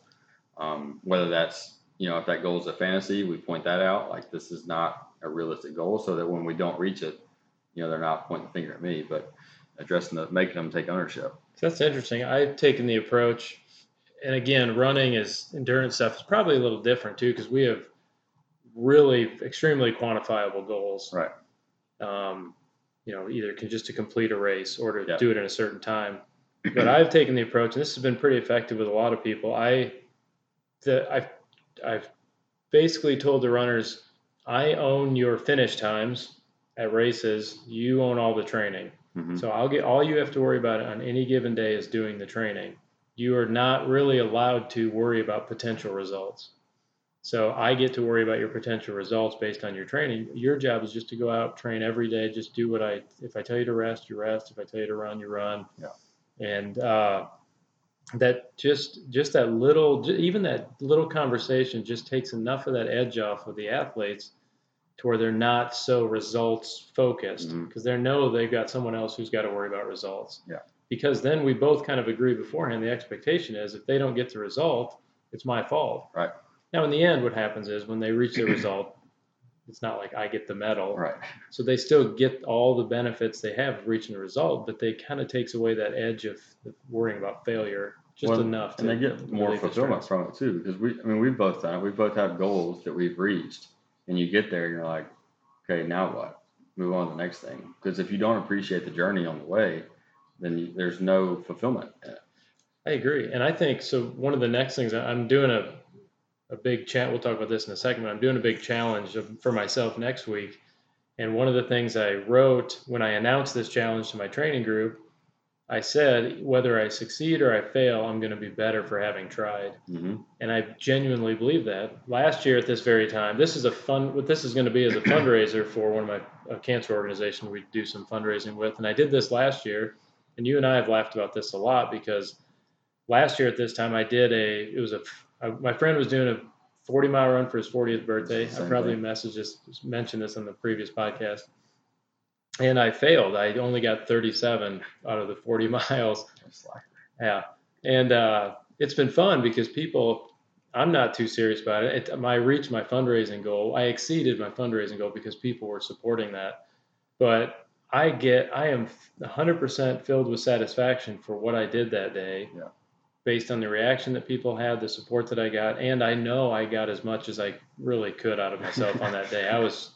Um, whether that's you know if that goal is a fantasy, we point that out. Like this is not a realistic goal, so that when we don't reach it, you know they're not pointing the finger at me, but addressing the making them take ownership. That's interesting. I've taken the approach, and again, running is endurance stuff is probably a little different too because we have really extremely quantifiable goals. Right. Um, you know, either can just to complete a race or to Yeah. do it in a certain time. But I've taken the approach, and this has been pretty effective with a lot of people. I, the I've I've basically told the runners, I own your finish times at races. You own all the training. Mhm. So I'll get all you have to worry about on any given day is doing the training. You are not really allowed to worry about potential results. So I get to worry about your potential results based on your training. Your job is just to go out, train every day, just do what I if I tell you to rest, you rest. If I tell you to run, you run. Yeah. And uh, that just just that little even that little conversation just takes enough of that edge off of the athletes to where they're not so results focused Mhm. because they know they've got someone else who's got to worry about results. Yeah. Because then we both kind of agree beforehand. The expectation is if they don't get the result, it's my fault. Right. Now, in the end, what happens is when they reach the result, it's not like I get the medal. Right. So they still get all the benefits they have of reaching the result, but they kind of takes away that edge of worrying about failure just Well, enough. and to they get more fulfillment from it too because we i mean we've both done it we both have goals that we've reached and you get there and you're like okay now what move on to the next thing because if you don't appreciate the journey on the way then there's no fulfillment. I agree, and I think so. One of the next things I'm doing a a big chat. We'll talk about this in a second. But I'm doing a big challenge for myself next week, and one of the things I wrote when I announced this challenge to my training group, I said whether I succeed or I fail, I'm going to be better for having tried. Mhm. And I genuinely believe that. Last year at this very time, this is a fun. What this is going to be is a fundraiser for one of my a cancer organization we do some fundraising with, and I did this last year. And you and I have laughed about this a lot because last year at this time I did a. It was a. I, my friend was doing a 40 mile run for his 40th birthday. I probably thing. messaged this, mentioned this on the previous podcast. And I failed. I only got 37 out of the 40 miles. Yeah, and uh, it's been fun because people. I'm not too serious about it. it. I reached my fundraising goal. I exceeded my fundraising goal because people were supporting that. But I get, I am 100% filled with satisfaction for what I did that day, Yeah. based on the reaction that people had, the support that I got, and I know I got as much as I really could out of myself on that day. I was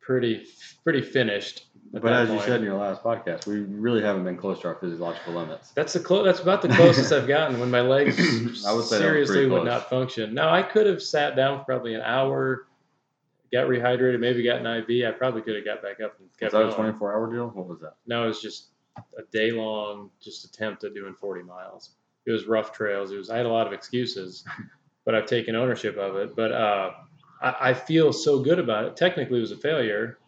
pretty, pretty finished. but as you said in your last podcast we really haven't been close to our physiological limits That's the clo- That's about the closest I've gotten when my legs I would say seriously would not function. Now I could have sat down for probably an hour, got rehydrated, maybe got an IV. I probably could have got back up and was kept that a 24 hour deal what was that No, it was just a day long just attempt at doing 40 miles. It was rough trails. It was I had a lot of excuses, but I've taken ownership of it. But uh, I, I feel so good about it. Technically, it was a failure,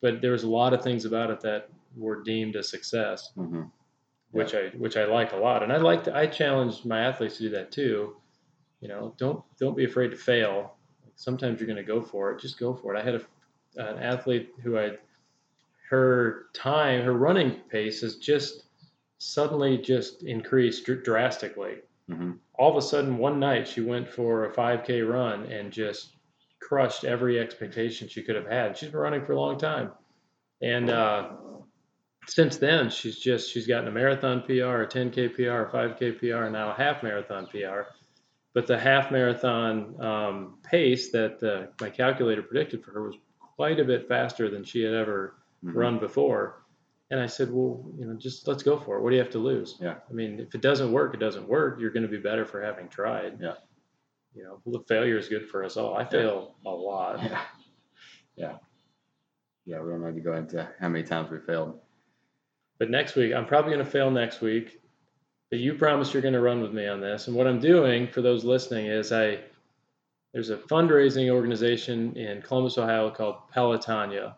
but there was a lot of things about it that were deemed a success hmm which I which I like a lot, and I like to, I challenge my athletes to do that too. You know, don't don't be afraid to fail. Sometimes you're going to go for it. Just go for it. I had a, an athlete who I her time her running pace has just suddenly just increased dr- drastically. hmm All of a sudden, one night she went for a 5K run and just crushed every expectation she could have had. She's been running for a long time, and uh, since then, she's just she's gotten a marathon PR, a 10k PR, a 5k PR, and now a half marathon PR. But the half marathon um, pace that uh, my calculator predicted for her was quite a bit faster than she had ever Mm-hmm. run before. And I said, well, you know, just let's go for it. What do you have to lose? Yeah. I mean, if it doesn't work, it doesn't work. You're going to be better for having tried. Yeah. You know, look, failure is good for us all. I fail a lot. Yeah. Yeah. Yeah. We don't need to go into how many times we failed. But next week, I'm probably going to fail next week. But you promised you're going to run with me on this. And what I'm doing for those listening is I there's a fundraising organization in Columbus, Ohio called Pelotonia.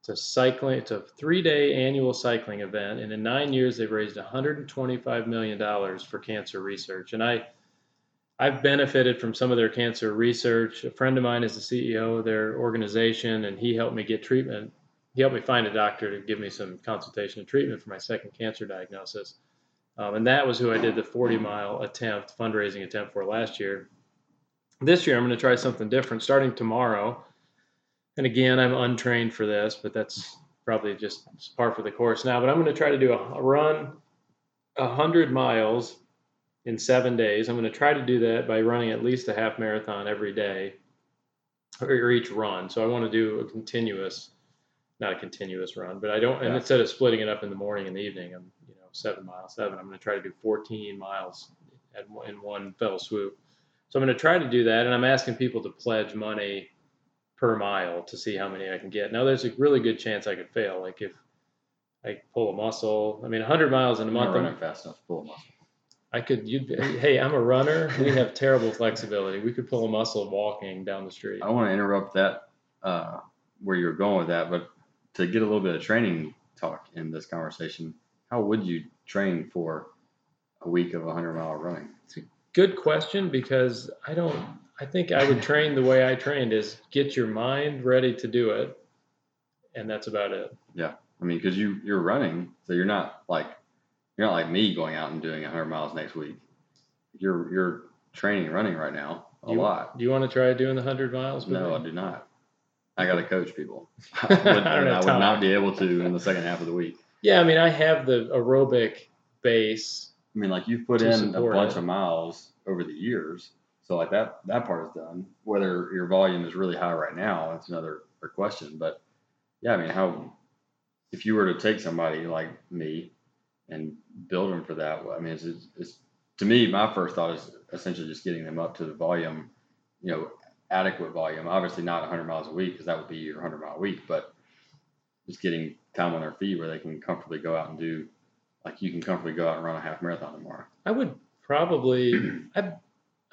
It's a cycling, it's a three-day annual cycling event, and in nine years they've raised 125 million dollars for cancer research. And I, I've benefited from some of their cancer research. A friend of mine is the CEO of their organization, and he helped me get treatment. He helped me find a doctor to give me some consultation and treatment for my second cancer diagnosis. Um, and that was who I did the 40 mile attempt, fundraising attempt for last year. This year, I'm going to try something different starting tomorrow. And again, I'm untrained for this, but that's probably just par for the course now. But I'm going to try to do a, a run 100 miles in seven days. I'm going to try to do that by running at least a half marathon every day or each run. So I want to do a continuous, not a continuous run, but I don't, and instead of splitting it up in the morning and the evening, I'm, seven miles, seven, I'm going to try to do 14 miles at, in one fell swoop. So I'm going to try to do that. And I'm asking people to pledge money per mile to see how many I can get. Now there's a really good chance I could fail. Like if I pull a muscle, I mean, 100 miles in a I'm not month, I'm- running fast enough to pull a muscle. I could. You, hey, I'm a runner. We have terrible flexibility. We could pull a muscle walking down the street. I want to interrupt that uh, where you're going with that, but to get a little bit of training talk in this conversation, how would you train for a week of 100 mile running? It's a Good question because I don't. I think I would train the way I trained is get your mind ready to do it, and that's about it. Yeah, I mean, because you you're running, so you're not like you're not like me going out and doing 100 miles next week. You're you're training running right now a You- lot. Do you want to try doing the hundred miles? with No, I do not. I got to coach people. I would, I I would not be able to in the second half of the week. Yeah, I mean, I have the aerobic base. I mean, like you've put in a bunch it. of miles over the years, so like that that part is done. Whether your volume is really high right now, that's another question. But yeah, I mean, how if you were to take somebody like me and build them for that, I mean, it's, it's, it's to me, my first thought is essentially just getting them up to the volume, you know, adequate volume. Obviously, not 100 miles a week because that would be your 100 mile week, but just getting time on their feet where they can comfortably go out and do, like you can comfortably go out and run a half marathon tomorrow. I would probably. I'd,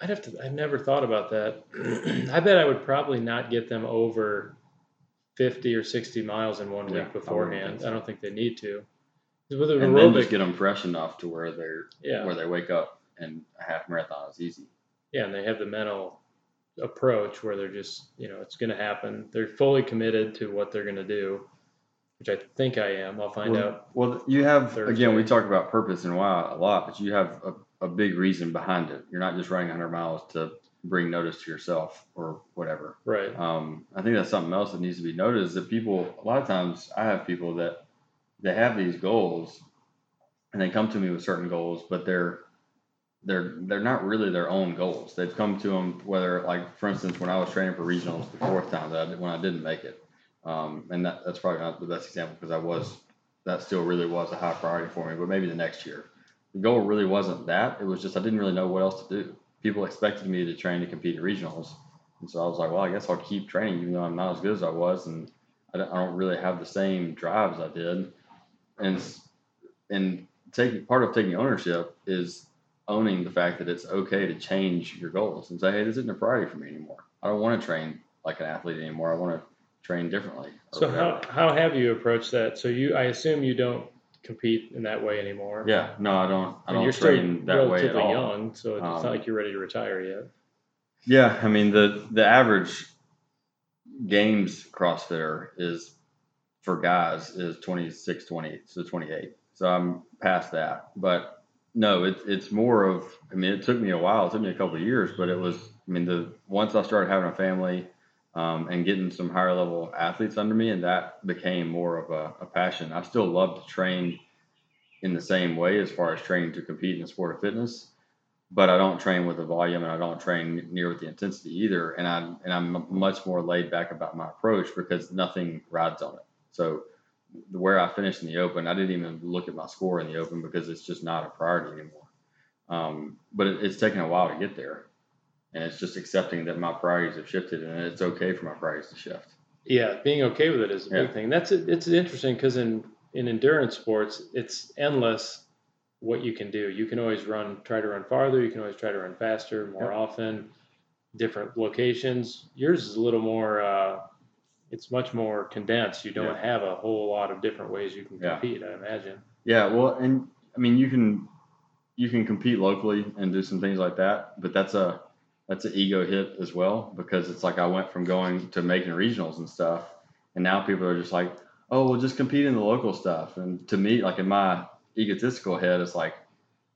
I'd have to. I've never thought about that. I bet I would probably not get them over fifty or sixty miles in one Yeah, week beforehand. think so. I don't think they need to. With an and then just get them fresh enough to where they're yeah, where they wake up and a half marathon is easy. yeah, and they have the mental approach where they're just, you know, it's going to happen. They're fully committed to what they're going to do, which I think I am. I'll find well, out. Well, you have Thursday. again. We talk about purpose and why a lot, but you have a, a big reason behind it. You're not just running 100 miles to bring notice to yourself or whatever. Right. Um, I think that's something else that needs to be noted is that people. A lot of times, I have people that they have these goals, and they come to me with certain goals, but they're they're they're not really their own goals. They've come to them whether like for instance when I was training for regionals the fourth time that I did, when I didn't make it, um, and that, that's probably not the best example because I was that still really was a high priority for me. But maybe the next year, the goal really wasn't that. It was just I didn't really know what else to do. People expected me to train to compete in regionals, and so I was like, well, I guess I'll keep training even though I'm not as good as I was, and I don't, I don't really have the same drive as I did, and and taking part of taking ownership is owning the fact that it's okay to change your goals and say, hey, this isn't a priority for me anymore. I don't want to train like an athlete anymore. I want to train differently. So how, whatever. how have you approached that? So you, I assume you don't compete in that way anymore. Yeah, no, I don't. I And don't you're train still that way at all. young, so it's Um, not like you're ready to retire yet. Yeah, I mean the the average games CrossFitter is for guys is 26, 28, so 28. So I'm past that. But no, it's it's more of I mean it took me a while, it took me a couple of years, but it was I mean the once I started having a family um, and getting some higher level athletes under me, and that became more of a, a, passion. I still love to train in the same way as far as training to compete in the sport of fitness, but I don't train with the volume and I don't train near with the intensity either. And I and I'm much more laid back about my approach because nothing rides on it. So where I finished in the Open, I didn't even look at my score in the Open because it's just not a priority anymore. Um, but it, it's taken a while to get there and it's just accepting that my priorities have shifted and it's okay for my priorities to shift. Yeah, being okay with it is a yeah. big thing. That's it's interesting because in in endurance sports, it's endless what you can do. You can always run, try to run farther. You can always try to run faster, more often, different locations. Yours is a little more. Uh, it's much more condensed. You don't have a whole lot of different ways you can compete. I imagine. Yeah, well, and I mean, you can you can compete locally and do some things like that, but that's a that's an ego hit as well because it's like I went from going to making regionals and stuff, and now people are just like, oh, well, just compete in the local stuff. And to me, like in my egotistical head, it's like,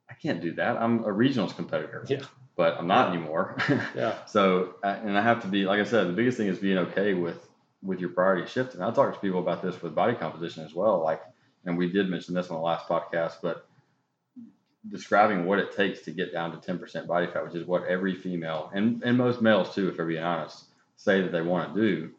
I can't do that. I'm a regionals competitor. Yeah. But I'm not anymore. yeah. So, and I have to be, like I said, the biggest thing is being okay with with your priority shifting. I talk to people about this with body composition as well. Like, and we did mention this on the last podcast, but describing what it takes to get down to 10% body fat, which is what every female and, and most males too, if they're being honest, say that they want to do.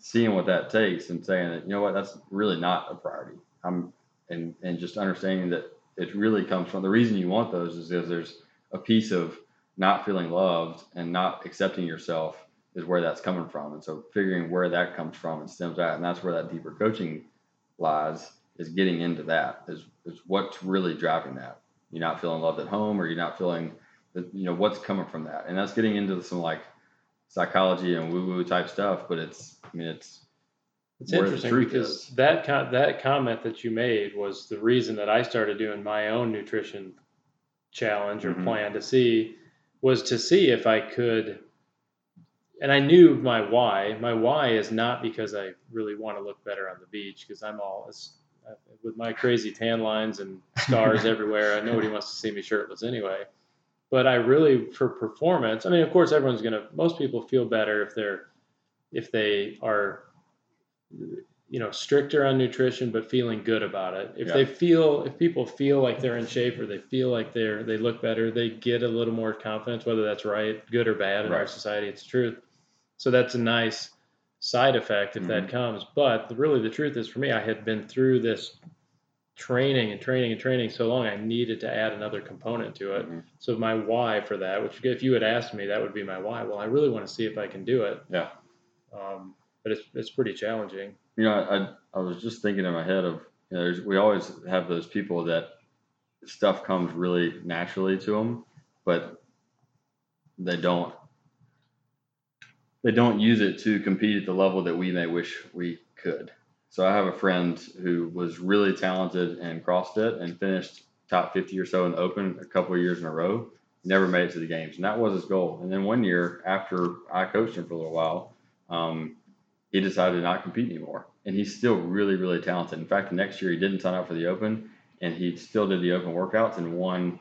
Seeing what that takes and saying that, you know what, that's really not a priority. I'm and and just understanding that it really comes from the reason you want those is because there's a piece of not feeling loved and not accepting yourself is where that's coming from. And so figuring where that comes from and stems out, and that's where that deeper coaching lies is getting into that is, is what's really driving that you're not feeling loved at home or you're not feeling that you know what's coming from that and that's getting into some like psychology and woo woo type stuff but it's i mean it's it's interesting because is. that com- that comment that you made was the reason that I started doing my own nutrition challenge or mm-hmm. plan to see was to see if I could and I knew my why. My why is not because I really want to look better on the beach because I'm all Uh, with my crazy tan lines and scars everywhere. Nobody wants to see me shirtless anyway. But I really, for performance, I mean, of course, everyone's gonna. Most people feel better if they're, if they are, you know, stricter on nutrition, but feeling good about it. If yeah. they feel, if people feel like they're in shape or they feel like they're, they look better, they get a little more confidence. Whether that's right, good or bad in right. our society, it's truth. So that's a nice side effect if mm-hmm. that comes. But the, really, the truth is for me, I had been through this training and training and training so long, I needed to add another component to it. Mm-hmm. So my why for that, which if you had asked me, that would be my why. Well, I really want to see if I can do it. Yeah. Um, but it's it's pretty challenging. You know, I I was just thinking in my head of you know, we always have those people that stuff comes really naturally to them, but they don't they don't use it to compete at the level that we may wish we could. So I have a friend who was really talented in CrossFit and finished top 50 or so in the Open a couple of years in a row. Never made it to the games, and that was his goal. And then one year, after I coached him for a little while, um, he decided to not compete anymore. And he's still really, really talented. In fact, the next year he didn't sign up for the Open, and he still did the Open workouts and won,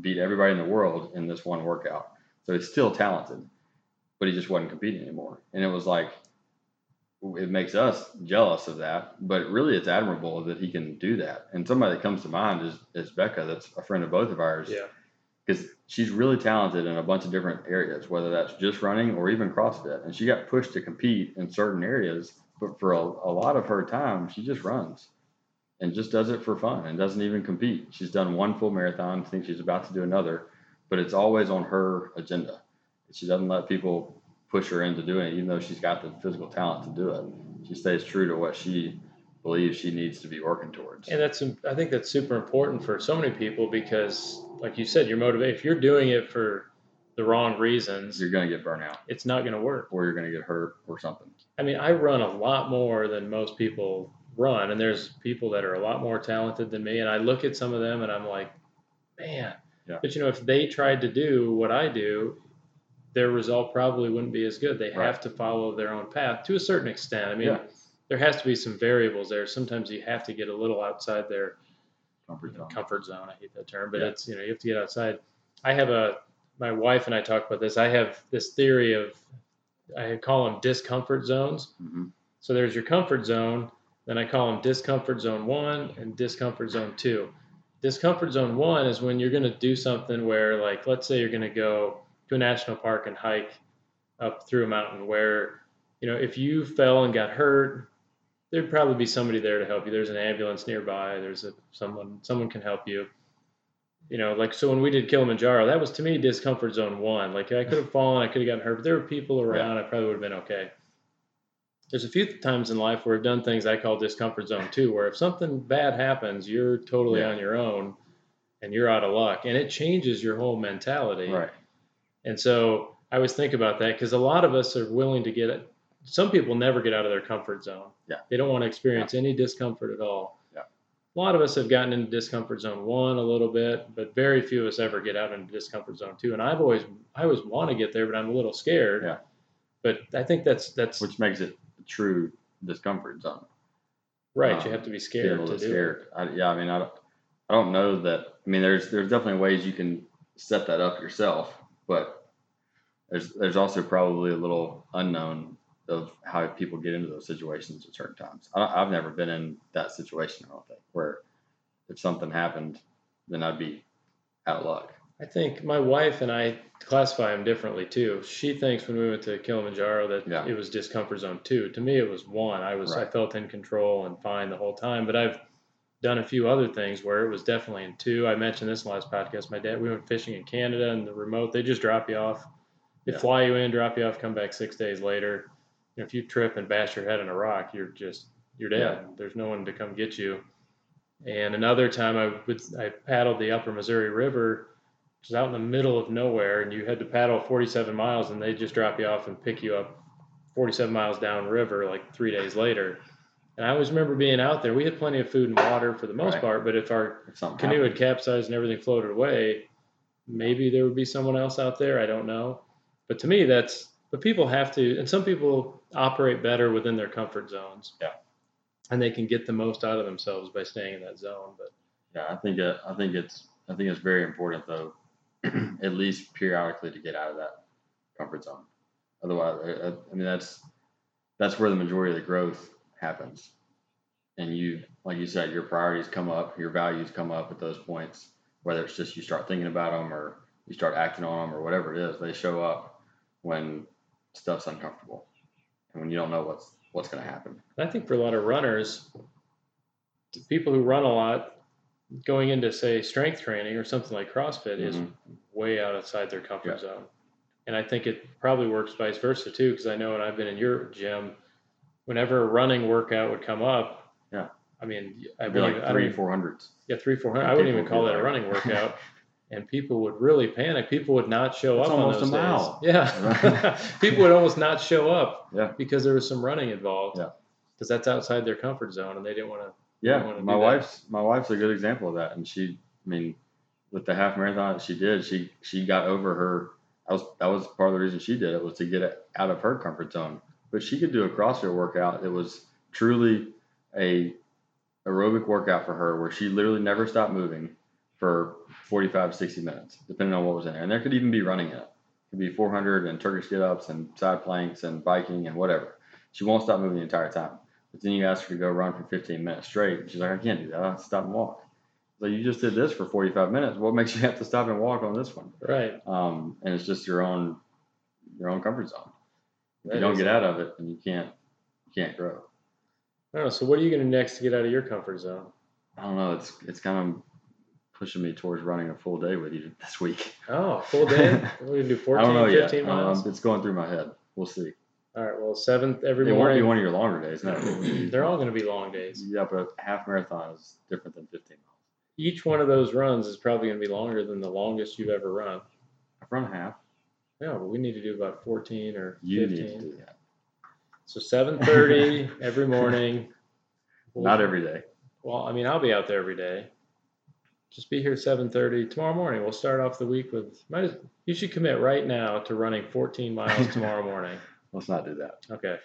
beat everybody in the world in this one workout. So he's still talented but he just wasn't competing anymore. And it was like, it makes us jealous of that, but really it's admirable that he can do that. And somebody that comes to mind is, is Becca, that's a friend of both of ours. Yeah. Because she's really talented in a bunch of different areas, whether that's just running or even CrossFit. And she got pushed to compete in certain areas, but for a, a lot of her time, she just runs and just does it for fun and doesn't even compete. She's done one full marathon, thinks she's about to do another, but it's always on her agenda she doesn't let people push her into doing it, even though she's got the physical talent to do it. She stays true to what she believes she needs to be working towards. And that's I think that's super important for so many people because, like you said, you're motivated. If you're doing it for the wrong reasons, you're going to get burnt out. It's not going to work, or you're going to get hurt or something. I mean, I run a lot more than most people run, and there's people that are a lot more talented than me, and I look at some of them and I'm like, man. Yeah. But you know, if they tried to do what I do, their result probably wouldn't be as good. They right. have to follow their own path to a certain extent. I mean, yeah. there has to be some variables there. Sometimes you have to get a little outside their comfort zone. Comfort zone. I hate that term, but yeah. it's you know you have to get outside. I have a my wife and I talk about this. I have this theory of I call them discomfort zones. hmm So there's your comfort zone. Then I call them discomfort zone one and discomfort zone two. Discomfort zone one is when you're going to do something where, like, let's say you're going to go to a national park and hike up through a mountain where, you know, if you fell and got hurt, there'd probably be somebody there to help you. There's an ambulance nearby. There's a someone someone can help you. You know, like so when we did Kilimanjaro, that was to me discomfort zone one. Like I could have fallen, I could have gotten hurt, but there were people around. I probably would have been okay. There's a few times in life where I've done things I call discomfort zone two, where if something bad happens, you're totally Yeah. on your own and you're out of luck, and it changes your whole mentality. Right. And so I always think about that because a lot of us are willing to get it. Some people never get out of their comfort zone. Yeah. They don't want to experience any discomfort at all. Yeah. A lot of us have gotten into discomfort zone one a little bit, but very few of us ever get out into discomfort zone two. And I've always, I always want to get there, but I'm a little scared. Yeah. But I think that's that's Which makes it a true discomfort zone. right. um, you have to be scared to to do scared. I, yeah, I mean, I don't, I don't know that. I mean, there's there's definitely ways you can set that up yourself, but there's there's also probably a little unknown of how people get into those situations at certain times. I, I've never been in that situation. I don't think where if something happened, then I'd be out of luck. I think my wife and I classify them differently too. She thinks when we went to Kilimanjaro that Yeah. it was discomfort zone two. To me, it was one. I was I felt in control and fine the whole time. But I've done a few other things where it was definitely in two. I mentioned this in the last podcast. My dad, we went fishing in Canada and the remote, they just drop you off. They Yeah. fly you in, drop you off, come back six days later. You know, if you trip and bash your head in a rock, you're just you're dead. There's no one to come get you. And another time I would I paddled the upper Missouri River which is out in the middle of nowhere, and you had to paddle 47 miles, and they just drop you off and pick you up 47 miles downriver like three days later. And I always remember being out there. We had plenty of food and water for the most Right. part, but if our If canoe had capsized and everything floated away, maybe there would be someone else out there. I don't know. But to me, that's but people have to, and some people operate better within their comfort zones. Yeah. And they can get the most out of themselves by staying in that zone. But Yeah, I think uh, I think it's I think it's very important though, at least periodically to get out of that comfort zone. Otherwise, I, I- I mean that's that's where the majority of the growth happens. And you, like you said, your priorities come up, your values come up at those points. Whether it's just you start thinking about them or you start acting on them or whatever it is, they show up when stuff's uncomfortable and when you don't know what's what's going to happen. I think for a lot of runners, people who run a lot, going into say strength training or something like CrossFit is Mhm. way outside their comfort Yeah. zone. And I think it probably works vice versa too, because I know when I've been in your gym, whenever a running workout would come up, Yeah. I mean, I It'd be like I three, four hundreds. yeah, three, four hundred. I wouldn't even call that a running workout. and people would really panic. People would not show That's up on almost those a mile. days. Yeah, people would almost not show up Yeah. because there was some running involved. Yeah. because that's outside their comfort zone, and they didn't want to. Yeah, my do that. wife's my wife's a good example of that, and she, I mean, with the half marathon that she did, she she got over her. That was that was part of the reason she did it was to get it out of her comfort zone. But she could do a CrossFit workout. It was truly a aerobic workout for her, where she literally never stopped moving for 45 60 minutes, depending on what was in there. And there could even be running in it. It could be 400 and Turkish get ups and side planks and biking and whatever. She won't stop moving the entire time. But then you ask her to go run for 15 minutes straight. and She's like, I can't do that. I have to stop and walk. So you just did this for 45 minutes. What makes you have to stop and walk on this one? Right. Um, and it's just your own your own comfort zone. If That you don't is- get out of it, and you can't you can't grow. I don't know. So, what are you going to next to get out of your comfort zone? I don't know. It's it's kind of pushing me towards running a full day with you this week. Oh, full day. We're going to do 14, I don't know 15 yet. Um, miles. it's going through my head. We'll see. All right. Well, seventh every morning. it won't be one of your longer days. No, They're all going to be long days. Yeah, but a half marathon is different than 15 miles. Each one of those runs is probably going to be longer than the longest you've ever run. I've run half. Yeah, but we need to do about 14 or 15. You 15. need to do that. So 7:30 every morning. We'll- Not every day. Well, I mean, I'll be out there every day. Just be here 7:30 tomorrow morning. We'll start off the week with. Might as, you should commit right now to running 14 miles tomorrow morning. Let's not do that. Okay.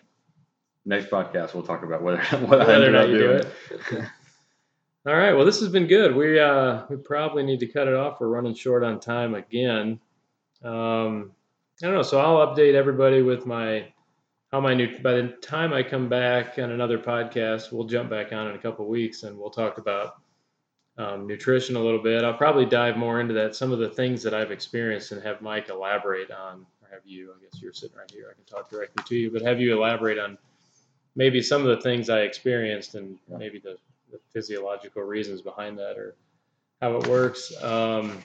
Next podcast, we'll talk about whether what I Whether or ended not up you do doing. it. All right. Well, this has been good. We uh we probably need to cut it off. We're running short on time again. Um, I don't know. So I'll update everybody with my how my new by the time I come back on another podcast, we'll jump back on in a couple weeks and we'll talk about um, nutrition a little bit. I'll probably dive more into that, some of the things that I've experienced, and have Mike elaborate on, or have you? I guess you're sitting right here. I can talk directly to you, but have you elaborate on maybe some of the things I experienced and maybe the, the physiological reasons behind that, or how it works. Um,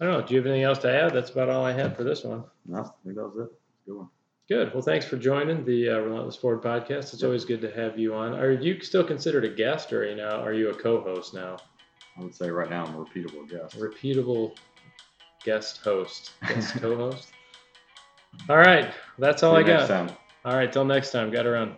I don't know. Do you have anything else to add? That's about all I had for this one. No, I think that was it. Good one. Good. Well, thanks for joining the uh, Relentless Forward podcast. It's always good to have you on. Are you still considered a guest, or are you now? Are you a co-host now? I would say right now I'm a repeatable guest. Repeatable guest host, guest co-host. All right, that's all See I got. time. All right, till next time. Got to run.